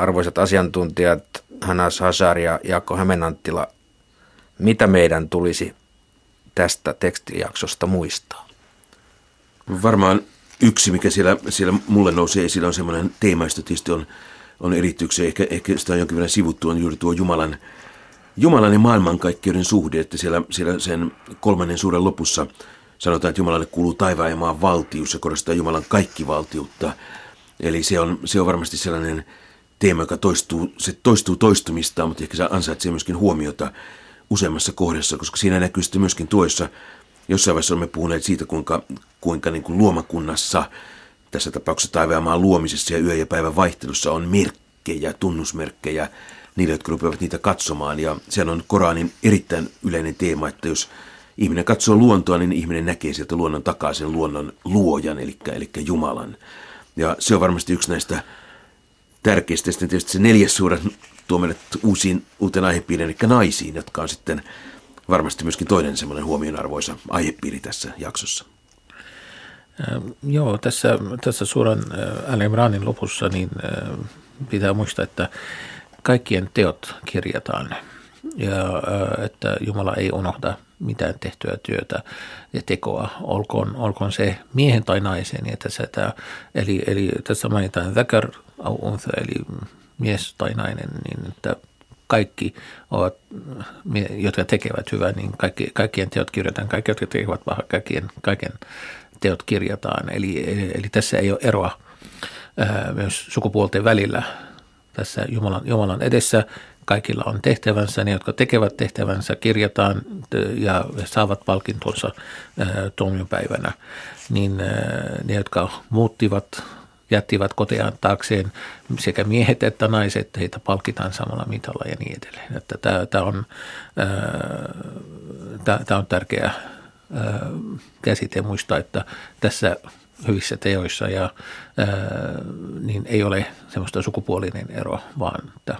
arvoisat asiantuntijat Hanas Hasar ja Jaakko Hämenanttila, mitä meidän tulisi tästä tekstijaksosta muistaa? Varmaan yksi, mikä siellä, siellä mulle nousee esille, on semmoinen teema, josta tietysti on, on erityksiä, ehkä, ehkä sitä on jonkin verran sivuttu, on juuri tuo Jumalan, Jumalan ja maailmankaikkeuden suhde, että siellä, siellä sen kolmannen suuren lopussa sanotaan, että Jumalalle kuuluu taivaan ja maan valtius ja korostaa Jumalan kaikkivaltiutta. Eli se on, se on varmasti sellainen teema, joka toistuu, se toistuu toistumista, mutta ehkä se ansaitsee myöskin huomiota useammassa kohdassa, koska siinä näkyy sitten myöskin tuossa, jossain vaiheessa olemme puhuneet siitä, kuinka, kuinka niin kuin luomakunnassa, tässä tapauksessa taivaan luomisessa ja yö- ja päivän vaihtelussa on merkkejä, tunnusmerkkejä niille, jotka rupeavat niitä katsomaan. Ja se on Koranin erittäin yleinen teema, että jos ihminen katsoo luontoa, niin ihminen näkee sieltä luonnon takaa sen luonnon luojan, eli, eli Jumalan. Ja se on varmasti yksi näistä tärkeistä. Sitten tietysti se neljäs suura tuo uusiin, uuteen aihepiiriin, eli naisiin, jotka on sitten varmasti myöskin toinen semmoinen huomionarvoisa aihepiiri tässä jaksossa. Ähm, joo, tässä, tässä suuran äh, Al-Imranin lopussa niin äh, pitää muistaa, että kaikkien teot kirjataan ja äh, että Jumala ei unohda mitään tehtyä työtä ja tekoa, olkoon, olkoon se miehen tai naisen. Ja tässä tämä, eli, eli tässä mainitaan zakar untha, eli mies tai nainen, niin että kaikki ovat, jotka tekevät hyvää, niin kaikki, kaikkien teot kirjataan, kaikki, jotka tekevät pahaa, kaikkien, kaiken teot kirjataan. Eli, eli, eli tässä ei ole eroa ää, myös sukupuolten välillä tässä Jumalan, Jumalan edessä. Kaikilla on tehtävänsä, ne jotka tekevät tehtävänsä kirjataan ja saavat palkintonsa tuomiopäivänä. Niin ne, jotka muuttivat jättivät koteaan taakseen sekä miehet että naiset, heitä palkitaan samalla mitalla ja niin edelleen. Että tämä, on, tämä on tärkeä käsite muistaa, että tässä hyvissä teoissa ja, niin ei ole semmoista sukupuolinen ero, vaan että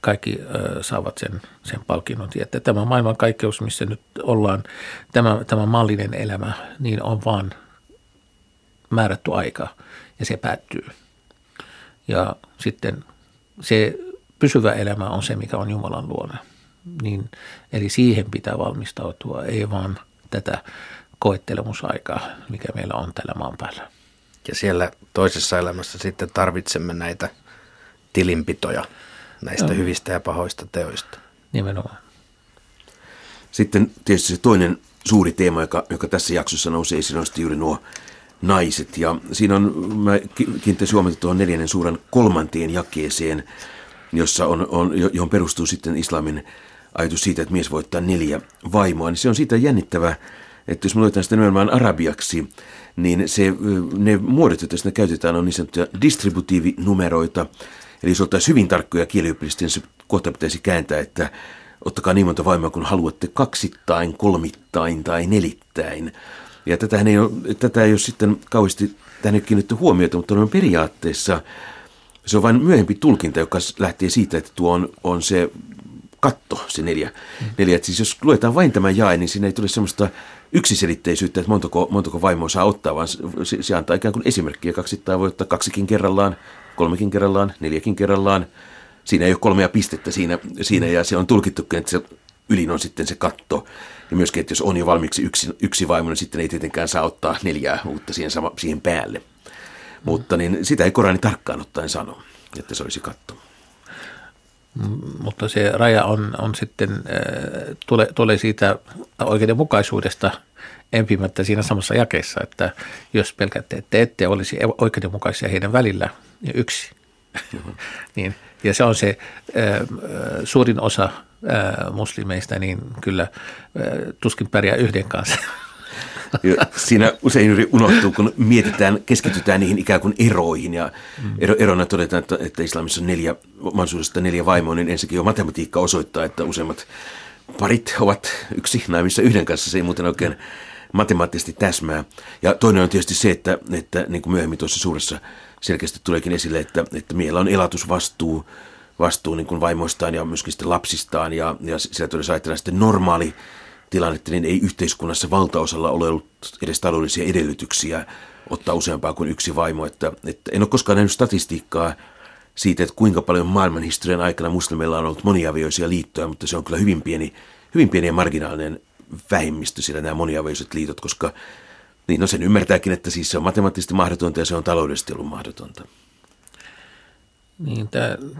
kaikki saavat sen, sen palkinnon. Tämä maailmankaikkeus, missä nyt ollaan, tämä, tämä mallinen elämä, niin on vaan määrätty aika – ja se päättyy. Ja sitten se pysyvä elämä on se, mikä on Jumalan luona. Niin, eli siihen pitää valmistautua, ei vaan tätä koettelemusaikaa, mikä meillä on tällä maan päällä. Ja siellä toisessa elämässä sitten tarvitsemme näitä tilinpitoja näistä no. hyvistä ja pahoista teoista. Nimenomaan. Sitten tietysti se toinen suuri teema, joka, joka tässä jaksossa nousee esiin, on juuri nuo naiset. Ja siinä on, mä kiinnittäisin huomiota tuohon neljännen suuren kolmanteen jakeeseen, jossa on, on, johon perustuu sitten islamin ajatus siitä, että mies voittaa neljä vaimoa. Niin se on siitä jännittävä, että jos me luetaan sitä nimenomaan arabiaksi, niin se, ne muodot, joita siinä käytetään, on niin sanottuja distributiivinumeroita. Eli jos oltaisiin hyvin tarkkoja kieliyppilisesti, niin se kohta pitäisi kääntää, että ottakaa niin monta vaimoa kun haluatte kaksittain, kolmittain tai nelittäin. Ja tätä ei ole, tätä ei ole sitten kauheasti tähän kiinnitetty huomiota, mutta on periaatteessa se on vain myöhempi tulkinta, joka lähtee siitä, että tuo on, on se katto, se neljä. Mm. neljä. Että siis jos luetaan vain tämä jae, niin siinä ei tule semmoista yksiselitteisyyttä, että montako, montako vaimoa saa ottaa, vaan se, se antaa ikään kuin esimerkkiä. Kaksittain voi ottaa kaksikin kerrallaan, kolmekin kerrallaan, neljäkin kerrallaan. Siinä ei ole kolmea pistettä siinä, siinä ja se on tulkittu, että se ylin on sitten se katto. Ja myöskin, että jos on jo valmiiksi yksi, yksi vaimo, niin sitten ei tietenkään saa ottaa neljää uutta siihen, sama, siihen päälle. Mutta niin sitä ei Korani tarkkaan ottaen sano, että se olisi katto. Mutta se raja on, on sitten, äh, tulee, tulee siitä oikeudenmukaisuudesta empimättä siinä samassa jakeessa, että jos pelkätte, että ette olisi oikeudenmukaisia heidän välillä, niin yksi. Mm-hmm. niin, ja se on se äh, suurin osa muslimeista, niin kyllä tuskin pärjää yhden kanssa. Siinä usein juuri unohtuu, kun mietitään, keskitytään niihin ikään kuin eroihin. Ja mm. ero, erona todetaan, että, että islamissa on neljä, mahdollisuudesta neljä vaimoa, niin ensinnäkin jo matematiikka osoittaa, että useimmat parit ovat yksi naimissa yhden kanssa. Se ei muuten oikein matemaattisesti täsmää. Ja toinen on tietysti se, että, että niin kuin myöhemmin tuossa suuressa selkeästi tuleekin esille, että, että miehellä on elatusvastuu – vastuu niin kuin vaimoistaan ja myöskin sitten lapsistaan. Ja, ja sieltä tulisi ajatella sitten normaali tilannetta, niin ei yhteiskunnassa valtaosalla ole ollut edes taloudellisia edellytyksiä ottaa useampaa kuin yksi vaimo. Että, että en ole koskaan nähnyt statistiikkaa siitä, että kuinka paljon maailmanhistorian aikana muslimeilla on ollut moniavioisia liittoja, mutta se on kyllä hyvin pieni, hyvin pieni ja marginaalinen vähemmistö siellä nämä moniavioiset liitot, koska niin no sen ymmärtääkin, että siis se on matemaattisesti mahdotonta ja se on taloudellisesti ollut mahdotonta. Niin,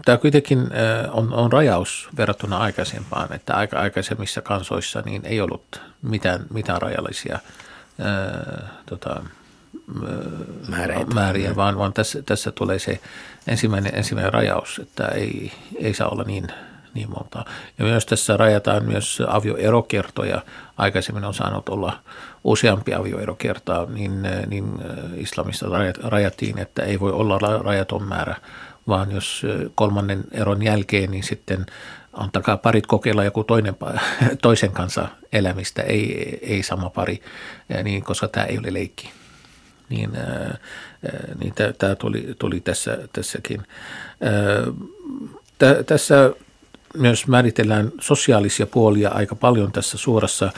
tämä kuitenkin on, on rajaus verrattuna aikaisempaan, että aika aikaisemmissa kansoissa niin ei ollut mitään, mitään rajallisia ää, tota, määriä, määriä vaan, vaan tässä, tässä tulee se ensimmäinen, ensimmäinen rajaus, että ei, ei saa olla niin, niin monta. Ja myös tässä rajataan myös avioerokertoja. Aikaisemmin on saanut olla useampi avioerokertaa, niin, niin islamista rajattiin, että ei voi olla rajaton määrä vaan jos kolmannen eron jälkeen, niin sitten antakaa parit kokeilla joku toinen, toisen kanssa elämistä, ei, ei sama pari, niin, koska tämä ei ole leikki. Niin, niin tämä tuli, tuli tässä, tässäkin. Tä, tässä myös määritellään sosiaalisia puolia aika paljon tässä suorassa.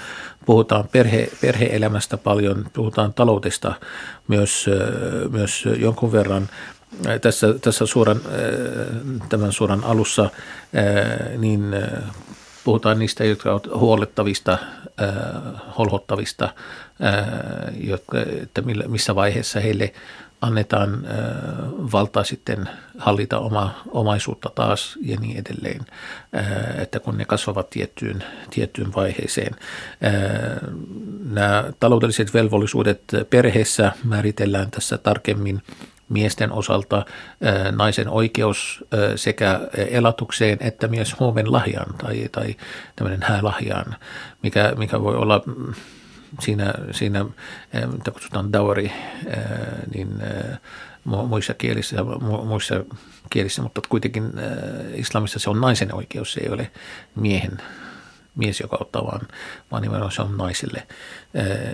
Puhutaan perhe, perheelämästä paljon, puhutaan taloudesta myös, myös jonkun verran – tässä, tässä suoran, tämän suoran alussa niin puhutaan niistä, jotka ovat huolettavista, holhottavista, että missä vaiheessa heille annetaan valtaa sitten hallita oma omaisuutta taas ja niin edelleen, että kun ne kasvavat tiettyyn, tiettyyn vaiheeseen. Nämä taloudelliset velvollisuudet perheessä määritellään tässä tarkemmin miesten osalta naisen oikeus sekä elatukseen että myös huomen lahjaan tai, tai tämmöinen häälahjaan, mikä, mikä voi olla mm, siinä, siinä mitä kutsutaan dowry, niin muissa kielissä, muissa kielissä, mutta kuitenkin islamissa se on naisen oikeus, se ei ole miehen mies, joka ottaa, vaan, vaan nimenomaan se on naiselle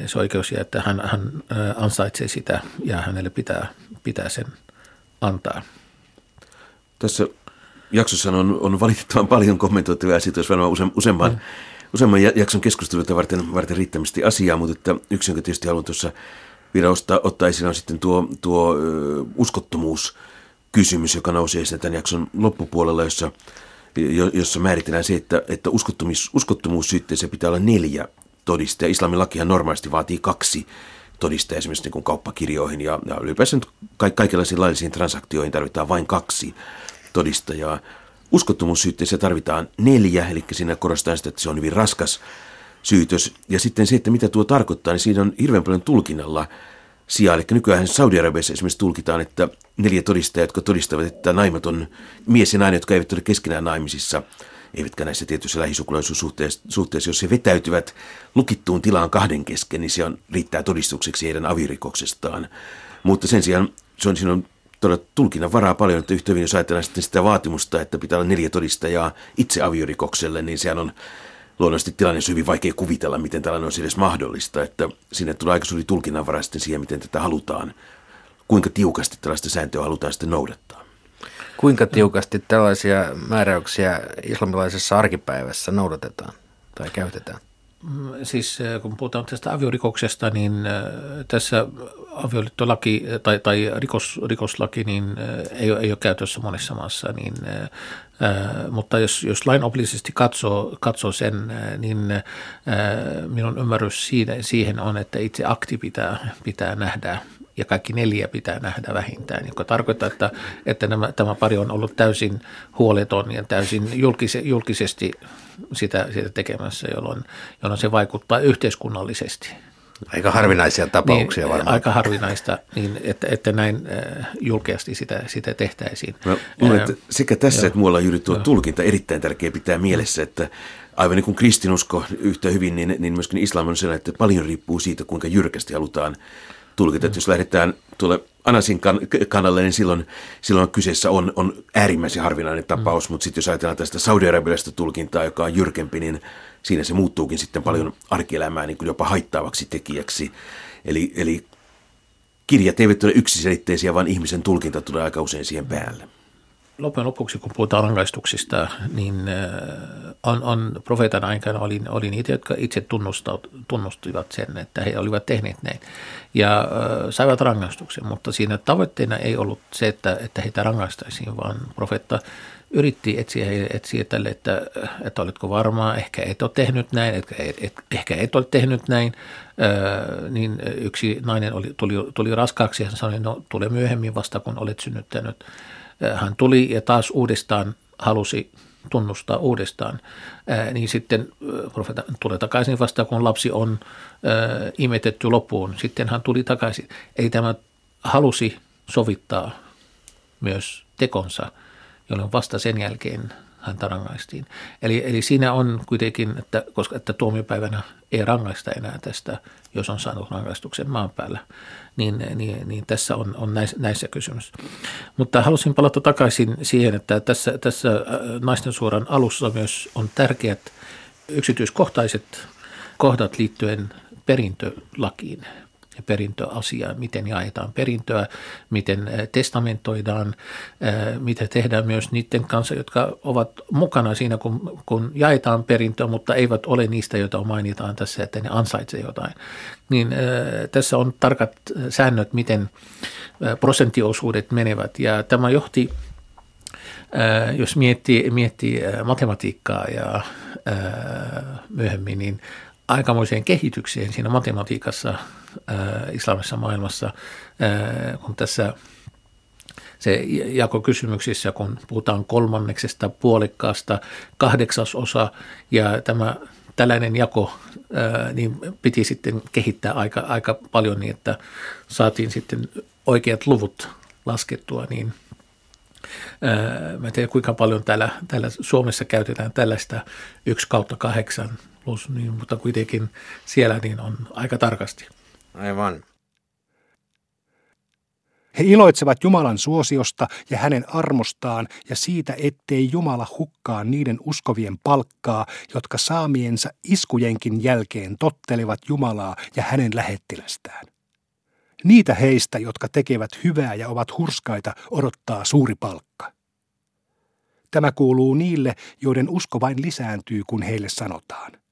se oikeus ja että hän, hän ansaitsee sitä ja hänelle pitää, pitää sen antaa. Tässä jaksossa on, on valitettavan paljon kommentoitavia asioita, jos varmaan use, useamman, mm. useamman jakson keskusteluita varten, varten riittävästi asiaa, mutta että yksi, jonka tietysti haluan tuossa vielä ottaa, ottaa esille, on sitten tuo, tuo uskottomuus kysymys, joka nousee esille tämän jakson loppupuolella, jossa jossa määritellään se, että, että uskottomuus, uskottomuussyytteessä pitää olla neljä todistajaa. Islamin lakihan normaalisti vaatii kaksi todistajaa esimerkiksi niin kuin kauppakirjoihin ja, ja ylipäänsä ka- kaikenlaisiin laillisiin transaktioihin tarvitaan vain kaksi todistajaa. Uskottomuussyytteessä tarvitaan neljä, eli siinä korostaa sitä, että se on hyvin raskas syytös. Ja sitten se, että mitä tuo tarkoittaa, niin siinä on hirveän paljon tulkinnalla sijaa. Eli nykyään Saudi-Arabiassa esimerkiksi tulkitaan, että neljä todistajaa, jotka todistavat, että naimaton mies ja nainen, jotka eivät ole keskenään naimisissa, eivätkä näissä tietyissä lähisukulaisuussuhteissa, jos he vetäytyvät lukittuun tilaan kahden kesken, niin se on, riittää todistukseksi heidän avirikoksestaan. Mutta sen sijaan se on, siinä on todella tulkinnan varaa paljon, että yhtä hyvin jos ajatellaan sitten sitä vaatimusta, että pitää olla neljä todistajaa itse aviorikokselle, niin sehän on luonnollisesti tilanne on hyvin vaikea kuvitella, miten tällainen on edes mahdollista, että sinne tulee aika suuri tulkinnanvara sitten siihen, miten tätä halutaan, kuinka tiukasti tällaista sääntöä halutaan sitten noudattaa. Kuinka tiukasti tällaisia määräyksiä islamilaisessa arkipäivässä noudatetaan tai käytetään? Mm, siis äh, kun puhutaan tästä aviorikoksesta, niin äh, tässä avioliittolaki tai, tai rikos, rikoslaki niin äh, ei, ei ole käytössä monessa maassa, niin, mutta jos, jos lainoplisesti katsoo, katsoo sen, niin minun ymmärrys siihen on, että itse akti pitää, pitää nähdä ja kaikki neljä pitää nähdä vähintään, joka tarkoittaa, että, että nämä, tämä pari on ollut täysin huoleton ja täysin julkise, julkisesti sitä, sitä tekemässä, jolloin, jolloin se vaikuttaa yhteiskunnallisesti. Aika harvinaisia tapauksia niin, varmaan. Aika harvinaista, niin että, että näin äh, julkeasti sitä, sitä tehtäisiin. Mä luulen, että sekä tässä joo, että muualla juuri tuo tulkinta erittäin tärkeä pitää mielessä, että aivan niin kuin kristinusko yhtä hyvin, niin, niin myöskin islam on sellainen, että paljon riippuu siitä, kuinka jyrkästi halutaan tulkita. Että jos lähdetään tuolle Anasin kan- kanalle, niin silloin, silloin kyseessä on, on äärimmäisen harvinainen tapaus, mm. mutta sitten jos ajatellaan tästä saudi-arabialaista tulkintaa, joka on jyrkempi, niin siinä se muuttuukin sitten paljon arkielämää niin kuin jopa haittaavaksi tekijäksi. Eli, eli kirjat eivät ole yksiselitteisiä, vaan ihmisen tulkinta tulee aika usein siihen päälle. loppujen lopuksi, kun puhutaan rangaistuksista, niin on, on profeetan aikana oli, oli niitä, jotka itse tunnustivat sen, että he olivat tehneet näin ja äh, saivat rangaistuksen, mutta siinä tavoitteena ei ollut se, että, että heitä rangaistaisiin, vaan profeetta yritti etsiä, etsiä tälle, että, että oletko varmaa, ehkä et ole tehnyt näin, et, et, et, ehkä et ole tehnyt näin. Äh, niin yksi nainen oli, tuli, tuli raskaaksi ja sanoi, no tule myöhemmin vasta kun olet synnyttänyt. Hän tuli ja taas uudestaan halusi tunnustaa uudestaan, niin sitten profeta tulee takaisin vasta, kun lapsi on imetetty loppuun. Sitten hän tuli takaisin. Eli tämä halusi sovittaa myös tekonsa, jolloin vasta sen jälkeen häntä rangaistiin. Eli, eli siinä on kuitenkin, että, koska että tuomiopäivänä ei rangaista enää tästä, jos on saanut rangaistuksen maan päällä, niin, niin, niin tässä on, on näissä, näissä kysymys. Mutta halusin palata takaisin siihen, että tässä, tässä äh, naisten suoran alussa myös on tärkeät yksityiskohtaiset kohdat liittyen perintölakiin perintöasiaa, miten jaetaan perintöä, miten eh, testamentoidaan, eh, mitä tehdään myös niiden kanssa, jotka ovat mukana siinä, kun, kun jaetaan perintöä, mutta eivät ole niistä, joita mainitaan tässä, että ne ansaitsee jotain. Niin eh, tässä on tarkat säännöt, miten prosenttiosuudet menevät ja tämä johti jos miettii, miettii matematiikkaa ja myöhemmin, niin aikamoiseen kehitykseen siinä matematiikassa islamissa maailmassa, äh, kun tässä se jako kysymyksissä, kun puhutaan kolmanneksesta, puolikkaasta, kahdeksasosa ja tämä tällainen jako, äh, niin piti sitten kehittää aika, aika paljon niin, että saatiin sitten oikeat luvut laskettua, niin mä en tiedä kuinka paljon täällä, täällä Suomessa käytetään tällaista 1 kautta 8 plus, niin, mutta kuitenkin siellä niin on aika tarkasti. Aivan. He iloitsevat Jumalan suosiosta ja hänen armostaan ja siitä, ettei Jumala hukkaa niiden uskovien palkkaa, jotka saamiensa iskujenkin jälkeen tottelevat Jumalaa ja hänen lähettilästään. Niitä heistä, jotka tekevät hyvää ja ovat hurskaita, odottaa suuri palkka. Tämä kuuluu niille, joiden usko vain lisääntyy, kun heille sanotaan –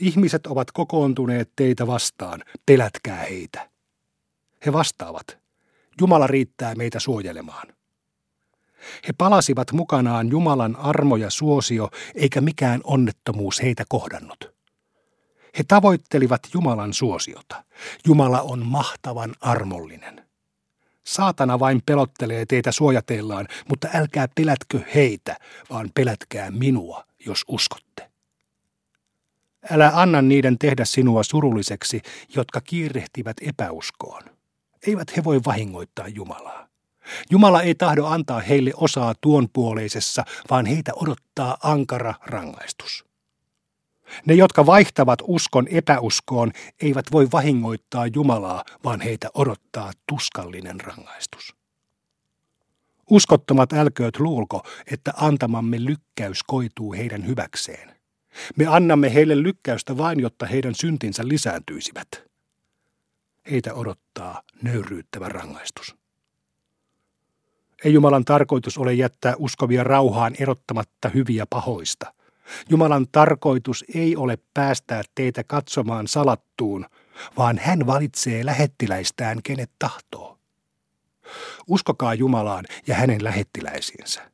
Ihmiset ovat kokoontuneet teitä vastaan, pelätkää heitä. He vastaavat, Jumala riittää meitä suojelemaan. He palasivat mukanaan Jumalan armo ja suosio, eikä mikään onnettomuus heitä kohdannut. He tavoittelivat Jumalan suosiota. Jumala on mahtavan armollinen. Saatana vain pelottelee teitä suojatellaan, mutta älkää pelätkö heitä, vaan pelätkää minua, jos uskotte. Älä anna niiden tehdä sinua surulliseksi, jotka kiirehtivät epäuskoon. Eivät he voi vahingoittaa Jumalaa. Jumala ei tahdo antaa heille osaa tuonpuoleisessa, vaan heitä odottaa ankara rangaistus. Ne, jotka vaihtavat uskon epäuskoon, eivät voi vahingoittaa Jumalaa, vaan heitä odottaa tuskallinen rangaistus. Uskottomat älkööt luulko, että antamamme lykkäys koituu heidän hyväkseen. Me annamme heille lykkäystä vain, jotta heidän syntinsä lisääntyisivät. Heitä odottaa nöyryyttävä rangaistus. Ei Jumalan tarkoitus ole jättää uskovia rauhaan erottamatta hyviä pahoista. Jumalan tarkoitus ei ole päästää teitä katsomaan salattuun, vaan hän valitsee lähettiläistään, kenet tahtoo. Uskokaa Jumalaan ja hänen lähettiläisiinsä.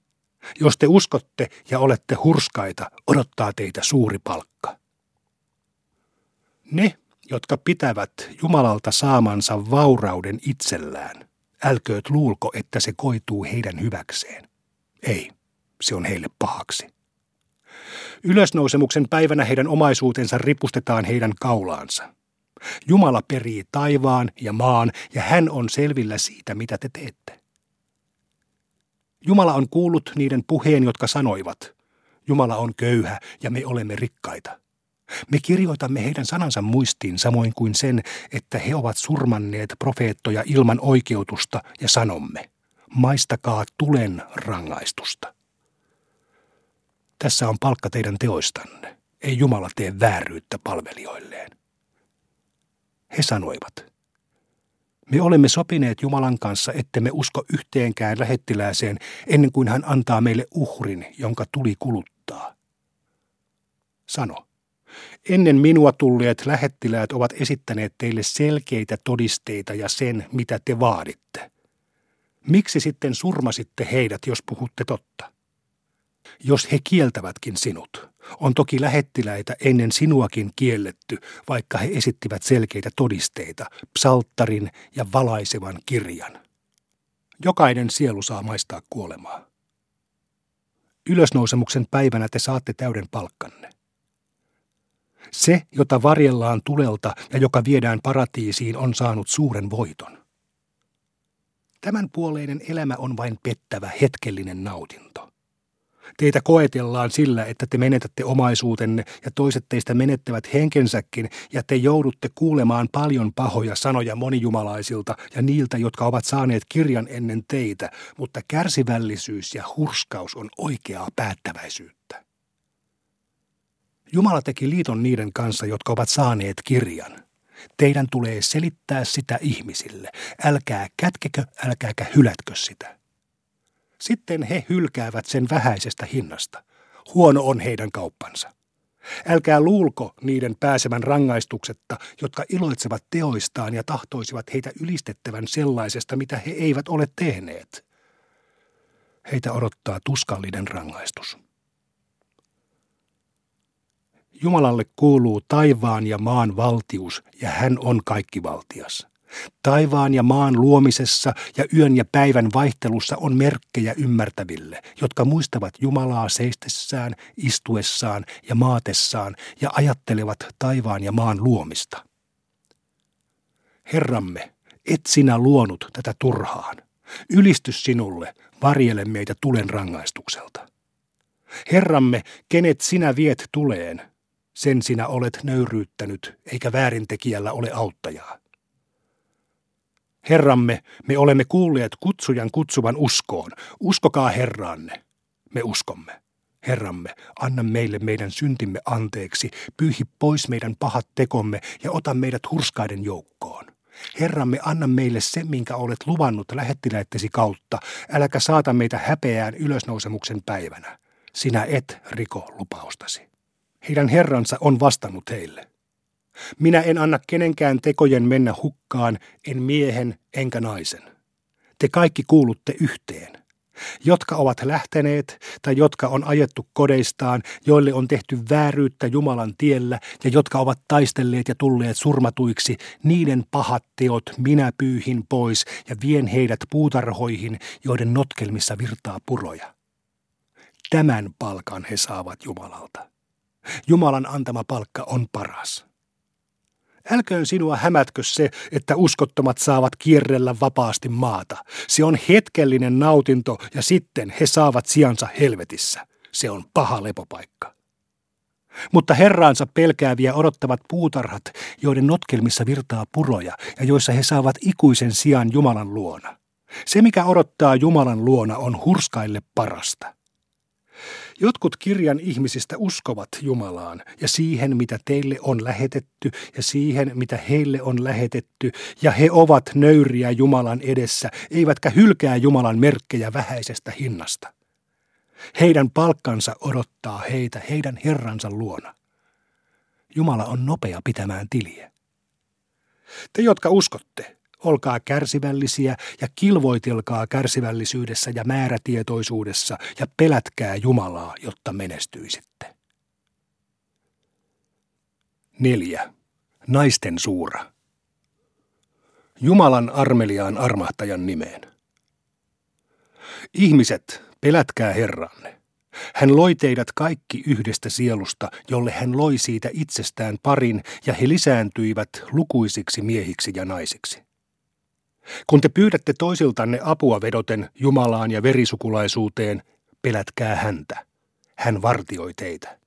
Jos te uskotte ja olette hurskaita, odottaa teitä suuri palkka. Ne, jotka pitävät Jumalalta saamansa vaurauden itsellään, älkööt luulko, että se koituu heidän hyväkseen. Ei, se on heille pahaksi. Ylösnousemuksen päivänä heidän omaisuutensa ripustetaan heidän kaulaansa. Jumala perii taivaan ja maan, ja hän on selvillä siitä, mitä te teette. Jumala on kuullut niiden puheen, jotka sanoivat, Jumala on köyhä ja me olemme rikkaita. Me kirjoitamme heidän sanansa muistiin samoin kuin sen, että he ovat surmanneet profeettoja ilman oikeutusta ja sanomme, maistakaa tulen rangaistusta. Tässä on palkka teidän teoistanne. Ei Jumala tee vääryyttä palvelijoilleen. He sanoivat, Me olemme sopineet Jumalan kanssa, ettemme usko yhteenkään lähettilääseen ennen kuin hän antaa meille uhrin, jonka tuli kuluttaa. Sano. Ennen minua tulleet lähettiläät ovat esittäneet teille selkeitä todisteita ja sen, mitä te vaaditte. Miksi sitten surmasitte heidät, jos puhutte totta? Jos he kieltävätkin sinut, on toki lähettiläitä ennen sinuakin kielletty, vaikka he esittivät selkeitä todisteita, psalttarin ja valaisevan kirjan. Jokainen sielu saa maistaa kuolemaa. Ylösnousemuksen päivänä te saatte täyden palkkanne. Se, jota varjellaan tulelta ja joka viedään paratiisiin, on saanut suuren voiton. Tämän puoleinen elämä on vain pettävä hetkellinen nautinto. Teitä koetellaan sillä, että te menetätte omaisuutenne ja toiset teistä menettävät henkensäkin ja te joudutte kuulemaan paljon pahoja sanoja monijumalaisilta ja niiltä, jotka ovat saaneet kirjan ennen teitä, mutta kärsivällisyys ja hurskaus on oikeaa päättäväisyyttä. Jumala teki liiton niiden kanssa, jotka ovat saaneet kirjan. Teidän tulee selittää sitä ihmisille. Älkää kätkekö, älkääkä hylätkö sitä. Sitten he hylkäävät sen vähäisestä hinnasta. Huono on heidän kauppansa. Älkää luulko niiden pääsevän rangaistuksetta, jotka iloitsevat teoistaan ja tahtoisivat heitä ylistettävän sellaisesta, mitä he eivät ole tehneet. Heitä odottaa tuskallinen rangaistus. Jumalalle kuuluu taivaan ja maan valtius, ja hän on kaikkivaltias. Taivaan ja maan luomisessa ja yön ja päivän vaihtelussa on merkkejä ymmärtäville, jotka muistavat Jumalaa seistessään, istuessaan ja maatessaan ja ajattelevat taivaan ja maan luomista. Herramme, et sinä luonut tätä turhaan. Ylistys sinulle, varjele meitä tulen rangaistukselta. Herramme, kenet sinä viet tuleen, sen sinä olet nöyryyttänyt, eikä väärintekijällä ole auttajaa. Herramme, me olemme kuulleet kutsujan kutsuvan uskoon. Uskokaa Herraanne. Me uskomme. Herramme, anna meille meidän syntimme anteeksi, pyyhi pois meidän pahat tekomme ja ota meidät hurskaiden joukkoon. Herramme, anna meille se, minkä olet luvannut lähettiläittesi kautta. Äläkä saata meitä häpeään ylösnousemuksen päivänä. Sinä et riko lupaustasi. Heidän herransa on vastannut heille. Minä en anna kenenkään tekojen mennä hukkaan, en miehen enkä naisen. Te kaikki kuulutte yhteen. Jotka ovat lähteneet tai jotka on ajettu kodeistaan, joille on tehty vääryyttä Jumalan tiellä ja jotka ovat taistelleet ja tulleet surmatuiksi, niiden pahat teot minä pyyhin pois ja vien heidät puutarhoihin, joiden notkelmissa virtaa puroja. Tämän palkan he saavat Jumalalta. Jumalan antama palkka on paras. Älköön sinua hämätkö se, että uskottomat saavat kierrellä vapaasti maata. Se on hetkellinen nautinto ja sitten he saavat sijansa helvetissä. Se on paha lepopaikka. Mutta herraansa pelkääviä odottavat puutarhat, joiden notkelmissa virtaa puroja ja joissa he saavat ikuisen sijan Jumalan luona. Se, mikä odottaa Jumalan luona, on hurskaille parasta. Jotkut kirjan ihmisistä uskovat Jumalaan ja siihen, mitä teille on lähetetty ja siihen, mitä heille on lähetetty, ja he ovat nöyriä Jumalan edessä, eivätkä hylkää Jumalan merkkejä vähäisestä hinnasta. Heidän palkkansa odottaa heitä heidän Herransa luona. Jumala on nopea pitämään tiliä. Te, jotka uskotte, Olkaa kärsivällisiä ja kilvoitelkaa kärsivällisyydessä ja määrätietoisuudessa ja pelätkää Jumalaa, jotta menestyisitte. 4. Naisten suura. Jumalan armeliaan armahtajan nimeen. Ihmiset, pelätkää Herranne. Hän loi teidät kaikki yhdestä sielusta, jolle hän loi siitä itsestään parin, ja he lisääntyivät lukuisiksi miehiksi ja naisiksi. Kun te pyydätte toisiltanne apua vedoten Jumalaan ja verisukulaisuuteen, pelätkää häntä. Hän vartioi teitä.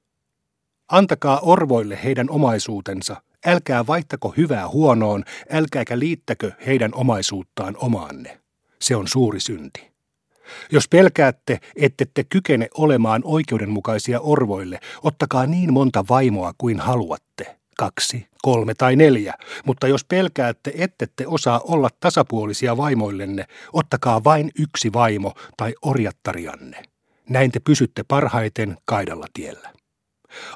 Antakaa orvoille heidän omaisuutensa, älkää vaihtako hyvää huonoon, älkääkä liittäkö heidän omaisuuttaan omaanne. Se on suuri synti. Jos pelkäätte, ette te kykene olemaan oikeudenmukaisia orvoille, ottakaa niin monta vaimoa kuin haluatte. Kaksi, kolme tai neljä, mutta jos pelkäätte, ettette osaa olla tasapuolisia vaimoillenne, ottakaa vain yksi vaimo tai orjattarianne. Näin te pysytte parhaiten kaidalla tiellä.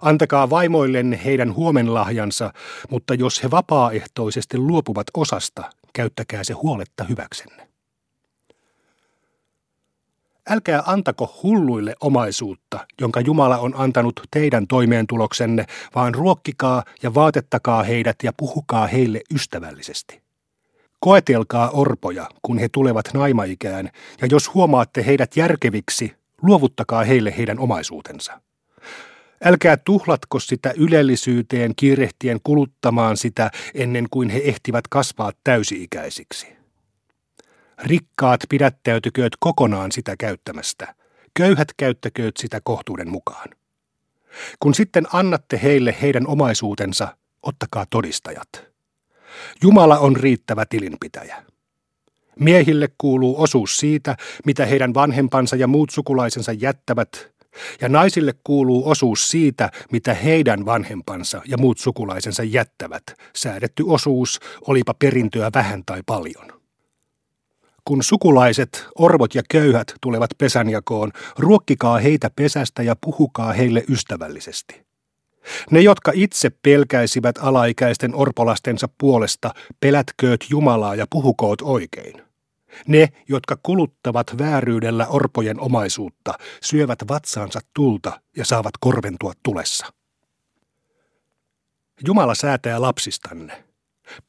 Antakaa vaimoillenne heidän huomenlahjansa, mutta jos he vapaaehtoisesti luopuvat osasta, käyttäkää se huoletta hyväksenne. Älkää antako hulluille omaisuutta, jonka Jumala on antanut teidän toimeentuloksenne, vaan ruokkikaa ja vaatettakaa heidät ja puhukaa heille ystävällisesti. Koetelkaa orpoja, kun he tulevat naimaikään, ja jos huomaatte heidät järkeviksi, luovuttakaa heille heidän omaisuutensa. Älkää tuhlatko sitä ylellisyyteen kiirehtien kuluttamaan sitä ennen kuin he ehtivät kasvaa täysi-ikäisiksi. Rikkaat pidättäytykööt kokonaan sitä käyttämästä. Köyhät käyttäkööt sitä kohtuuden mukaan. Kun sitten annatte heille heidän omaisuutensa, ottakaa todistajat. Jumala on riittävä tilinpitäjä. Miehille kuuluu osuus siitä, mitä heidän vanhempansa ja muut sukulaisensa jättävät, ja naisille kuuluu osuus siitä, mitä heidän vanhempansa ja muut sukulaisensa jättävät, säädetty osuus, olipa perintöä vähän tai paljon. Kun sukulaiset, orvot ja köyhät tulevat pesänjakoon, ruokkikaa heitä pesästä ja puhukaa heille ystävällisesti. Ne, jotka itse pelkäisivät alaikäisten orpolastensa puolesta, pelätkööt Jumalaa ja puhukoot oikein. Ne, jotka kuluttavat vääryydellä orpojen omaisuutta, syövät vatsaansa tulta ja saavat korventua tulessa. Jumala säätää lapsistanne.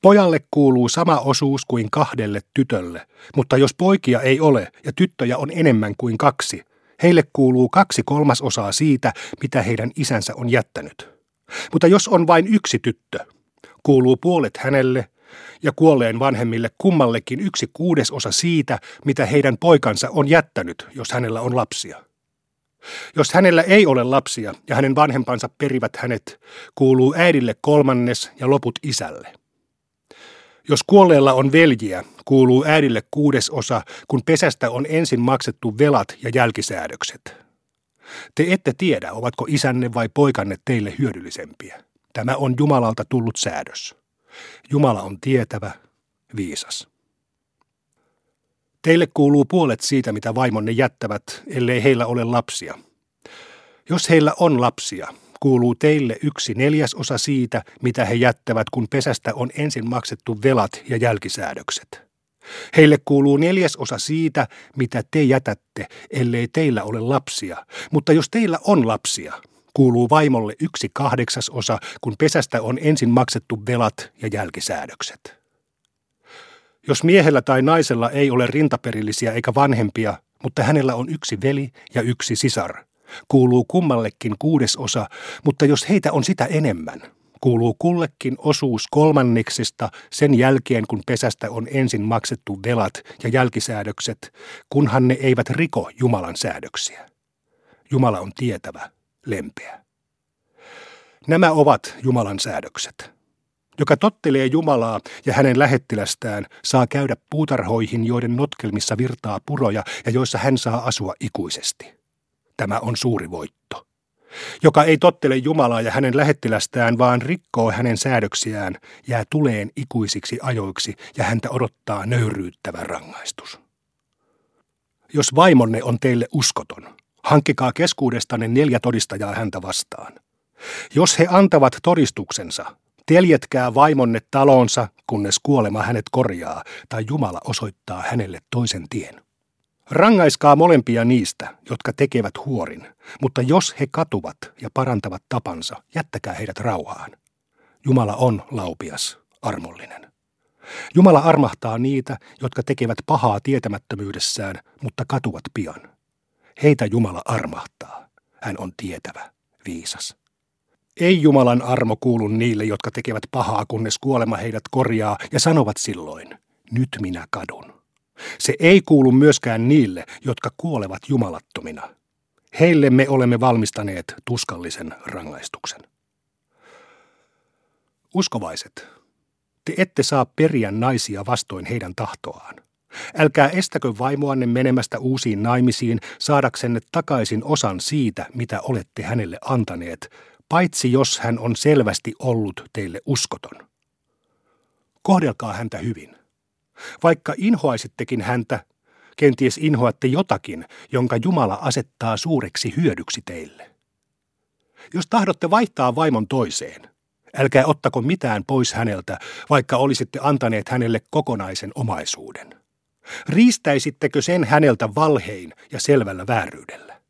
Pojalle kuuluu sama osuus kuin kahdelle tytölle, mutta jos poikia ei ole ja tyttöjä on enemmän kuin kaksi, heille kuuluu kaksi kolmasosaa siitä, mitä heidän isänsä on jättänyt. Mutta jos on vain yksi tyttö, kuuluu puolet hänelle ja kuolleen vanhemmille kummallekin yksi kuudesosa siitä, mitä heidän poikansa on jättänyt, jos hänellä on lapsia. Jos hänellä ei ole lapsia ja hänen vanhempansa perivät hänet, kuuluu äidille kolmannes ja loput isälle. Jos kuolleella on veljiä, kuuluu äidille kuudesosa, kun pesästä on ensin maksettu velat ja jälkisäädökset. Te ette tiedä, ovatko isänne vai poikanne teille hyödyllisempiä. Tämä on Jumalalta tullut säädös. Jumala on tietävä, viisas. Teille kuuluu puolet siitä, mitä vaimonne jättävät, ellei heillä ole lapsia. Jos heillä on lapsia, kuuluu teille yksi neljäsosa siitä, mitä he jättävät, kun pesästä on ensin maksettu velat ja jälkisäädökset. Heille kuuluu neljäsosa siitä, mitä te jätätte, ellei teillä ole lapsia. Mutta jos teillä on lapsia, kuuluu vaimolle yksi kahdeksasosa, kun pesästä on ensin maksettu velat ja jälkisäädökset. Jos miehellä tai naisella ei ole rintaperillisiä eikä vanhempia, mutta hänellä on yksi veli ja yksi sisar – kuuluu kummallekin kuudesosa, mutta jos heitä on sitä enemmän, kuuluu kullekin osuus kolmanneksista sen jälkeen, kun pesästä on ensin maksettu velat ja jälkisäädökset, kunhan ne eivät riko Jumalan säädöksiä. Jumala on tietävä, lempeä. Nämä ovat Jumalan säädökset. Joka tottelee Jumalaa ja hänen lähettilästään, saa käydä puutarhoihin, joiden notkelmissa virtaa puroja ja joissa hän saa asua ikuisesti. Tämä on suuri voitto. Joka ei tottele Jumalaa ja hänen lähettilästään, vaan rikkoo hänen säädöksiään, jää tuleen ikuisiksi ajoiksi ja häntä odottaa nöyryyttävä rangaistus. Jos vaimonne on teille uskoton, hankkikaa keskuudestanne neljä todistajaa häntä vastaan. Jos he antavat todistuksensa, teljetkää vaimonne talonsa, kunnes kuolema hänet korjaa, tai Jumala osoittaa hänelle toisen tien. Rangaiskaa molempia niistä, jotka tekevät huorin, mutta jos he katuvat ja parantavat tapansa, jättäkää heidät rauhaan. Jumala on laupias, armollinen. Jumala armahtaa niitä, jotka tekevät pahaa tietämättömyydessään, mutta katuvat pian. Heitä Jumala armahtaa. Hän on tietävä, viisas. Ei Jumalan armo kuulu niille, jotka tekevät pahaa, kunnes kuolema heidät korjaa ja sanovat silloin, nyt minä kadun. Se ei kuulu myöskään niille, jotka kuolevat jumalattomina. Heille me olemme valmistaneet tuskallisen rangaistuksen. Uskovaiset, te ette saa periä naisia vastoin heidän tahtoaan. Älkää estäkö vaimoanne menemästä uusiin naimisiin saadaksenne takaisin osan siitä, mitä olette hänelle antaneet, paitsi jos hän on selvästi ollut teille uskoton. Kohdelkaa häntä hyvin. Vaikka inhoaisittekin häntä, kenties inhoatte jotakin, jonka Jumala asettaa suureksi hyödyksi teille. Jos tahdotte vaihtaa vaimon toiseen, älkää ottako mitään pois häneltä, vaikka olisitte antaneet hänelle kokonaisen omaisuuden. Riistäisittekö sen häneltä valhein ja selvällä vääryydellä?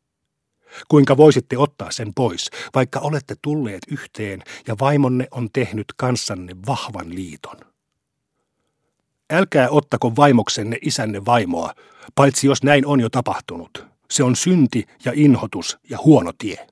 Kuinka voisitte ottaa sen pois, vaikka olette tulleet yhteen ja vaimonne on tehnyt kanssanne vahvan liiton? Älkää ottako vaimoksenne isänne vaimoa, paitsi jos näin on jo tapahtunut. Se on synti ja inhotus ja huono tie.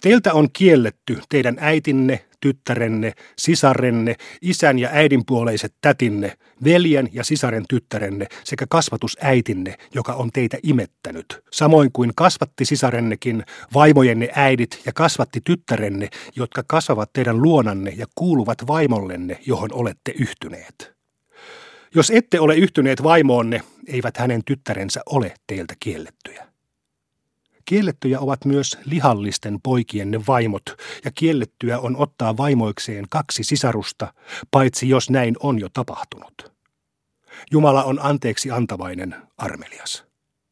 Teiltä on kielletty teidän äitinne, tyttärenne, sisarenne, isän ja äidinpuoleiset tätinne, veljen ja sisaren tyttärenne sekä kasvatusäitinne, joka on teitä imettänyt, samoin kuin kasvatti sisarennekin, vaimojenne äidit ja kasvatti tyttärenne, jotka kasvavat teidän luonanne ja kuuluvat vaimollenne, johon olette yhtyneet. Jos ette ole yhtyneet vaimoonne, eivät hänen tyttärensä ole teiltä kiellettyjä. Kiellettyjä ovat myös lihallisten poikienne vaimot, ja kiellettyä on ottaa vaimoikseen kaksi sisarusta, paitsi jos näin on jo tapahtunut. Jumala on anteeksi antavainen, armelias.